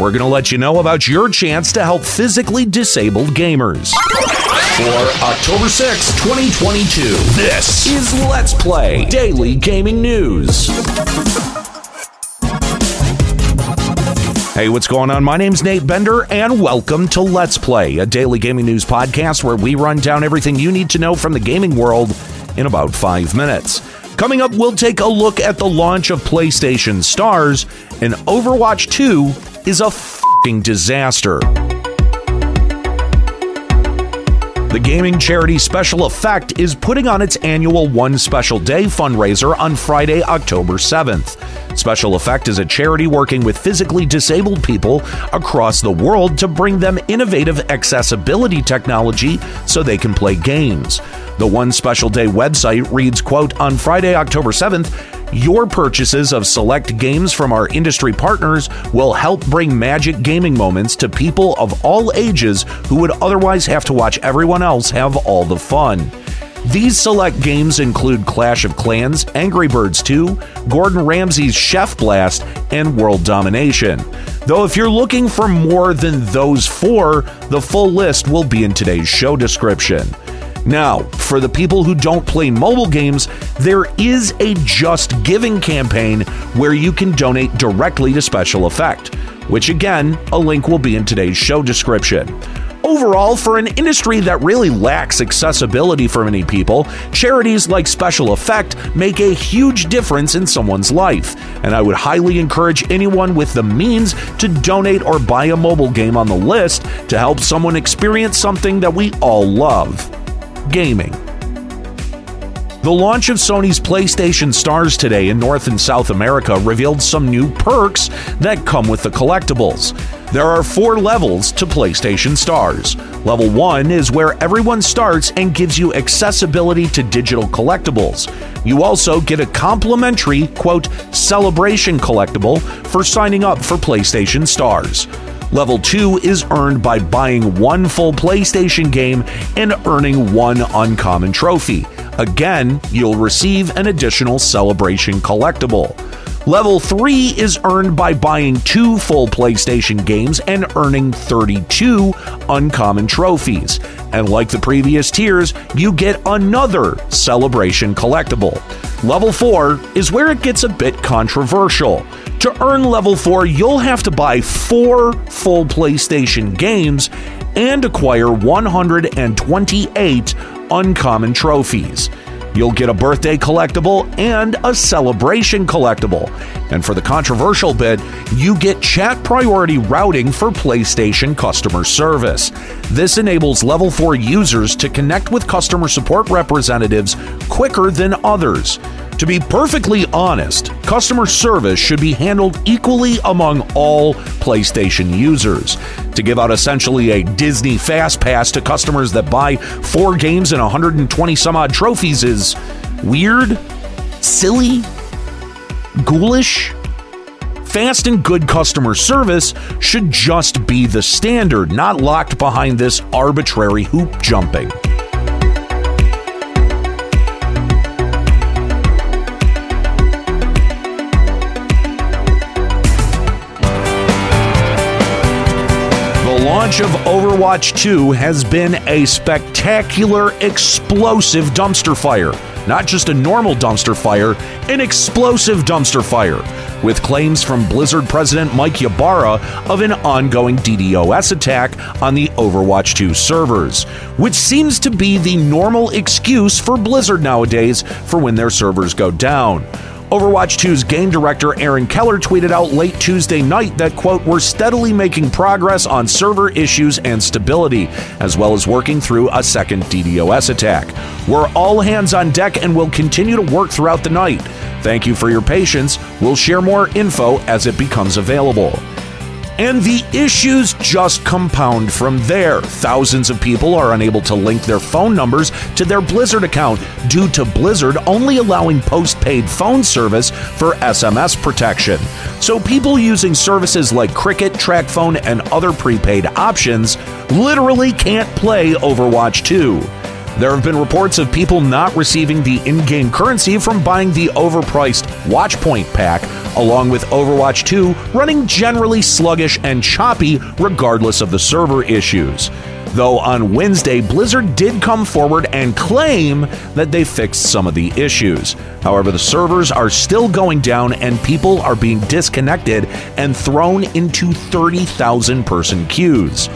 We're going to let you know about your chance to help physically disabled gamers. For October 6, 2022, this is Let's Play Daily Gaming News. Hey, what's going on? My name's Nate Bender, and welcome to Let's Play, a daily gaming news podcast where we run down everything you need to know from the gaming world in about five minutes. Coming up, we'll take a look at the launch of PlayStation Stars, and Overwatch 2 is a fing disaster. The gaming charity Special Effect is putting on its annual One Special Day fundraiser on Friday, October 7th. Special Effect is a charity working with physically disabled people across the world to bring them innovative accessibility technology so they can play games. The One Special Day website reads, quote, on Friday, October 7th, your purchases of select games from our industry partners will help bring magic gaming moments to people of all ages who would otherwise have to watch everyone else have all the fun. These select games include Clash of Clans, Angry Birds 2, Gordon Ramsay's Chef Blast, and World Domination. Though, if you're looking for more than those four, the full list will be in today's show description. Now, for the people who don't play mobile games, there is a Just Giving campaign where you can donate directly to Special Effect, which again, a link will be in today's show description. Overall, for an industry that really lacks accessibility for many people, charities like Special Effect make a huge difference in someone's life. And I would highly encourage anyone with the means to donate or buy a mobile game on the list to help someone experience something that we all love gaming. The launch of Sony's PlayStation Stars today in North and South America revealed some new perks that come with the collectibles. There are four levels to PlayStation Stars. Level 1 is where everyone starts and gives you accessibility to digital collectibles. You also get a complimentary, quote, celebration collectible for signing up for PlayStation Stars. Level 2 is earned by buying one full PlayStation game and earning one uncommon trophy. Again, you'll receive an additional celebration collectible. Level 3 is earned by buying two full PlayStation games and earning 32 uncommon trophies. And like the previous tiers, you get another celebration collectible. Level 4 is where it gets a bit controversial. To earn level 4, you'll have to buy four full PlayStation games and acquire 128 uncommon trophies. You'll get a birthday collectible and a celebration collectible. And for the controversial bit, you get chat priority routing for PlayStation customer service. This enables level 4 users to connect with customer support representatives quicker than others. To be perfectly honest, customer service should be handled equally among all PlayStation users. To give out essentially a Disney Fast Pass to customers that buy four games and 120 some odd trophies is weird, silly, ghoulish. Fast and good customer service should just be the standard, not locked behind this arbitrary hoop jumping. Launch of Overwatch 2 has been a spectacular, explosive dumpster fire. Not just a normal dumpster fire, an explosive dumpster fire, with claims from Blizzard President Mike Ybarra of an ongoing DDoS attack on the Overwatch 2 servers, which seems to be the normal excuse for Blizzard nowadays for when their servers go down. Overwatch 2's game director Aaron Keller tweeted out late Tuesday night that, quote, we're steadily making progress on server issues and stability, as well as working through a second DDoS attack. We're all hands on deck and will continue to work throughout the night. Thank you for your patience. We'll share more info as it becomes available. And the issues just compound from there. Thousands of people are unable to link their phone numbers to their Blizzard account due to Blizzard only allowing postpaid phone service for SMS protection. So people using services like Cricket, TracFone, and other prepaid options literally can't play Overwatch 2. There have been reports of people not receiving the in game currency from buying the overpriced Watchpoint pack, along with Overwatch 2 running generally sluggish and choppy regardless of the server issues. Though on Wednesday, Blizzard did come forward and claim that they fixed some of the issues. However, the servers are still going down and people are being disconnected and thrown into 30,000 person queues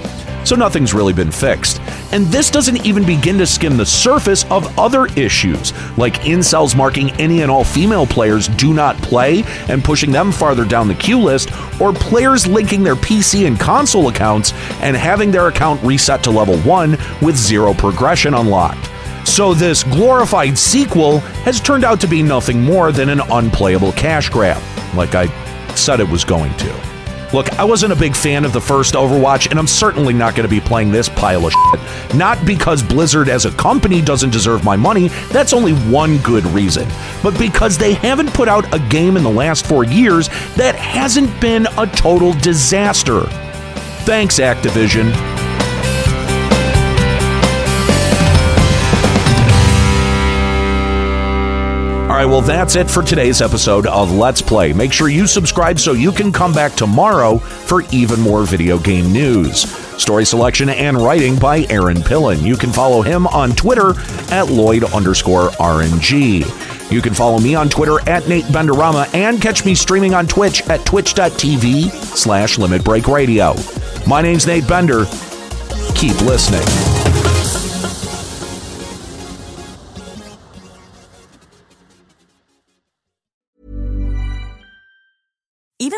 so nothing's really been fixed. And this doesn't even begin to skim the surface of other issues, like incels marking any and all female players do not play and pushing them farther down the queue list, or players linking their PC and console accounts and having their account reset to level 1 with zero progression unlocked. So, this glorified sequel has turned out to be nothing more than an unplayable cash grab, like I said it was going to. Look, I wasn't a big fan of the first Overwatch, and I'm certainly not going to be playing this pile of shit. Not because Blizzard as a company doesn't deserve my money, that's only one good reason, but because they haven't put out a game in the last four years that hasn't been a total disaster. Thanks, Activision. All right, well, that's it for today's episode of Let's Play. Make sure you subscribe so you can come back tomorrow for even more video game news. Story selection and writing by Aaron Pillen. You can follow him on Twitter at Lloyd underscore RNG. You can follow me on Twitter at Nate Benderama and catch me streaming on Twitch at twitch.tv slash Limit Break Radio. My name's Nate Bender. Keep listening.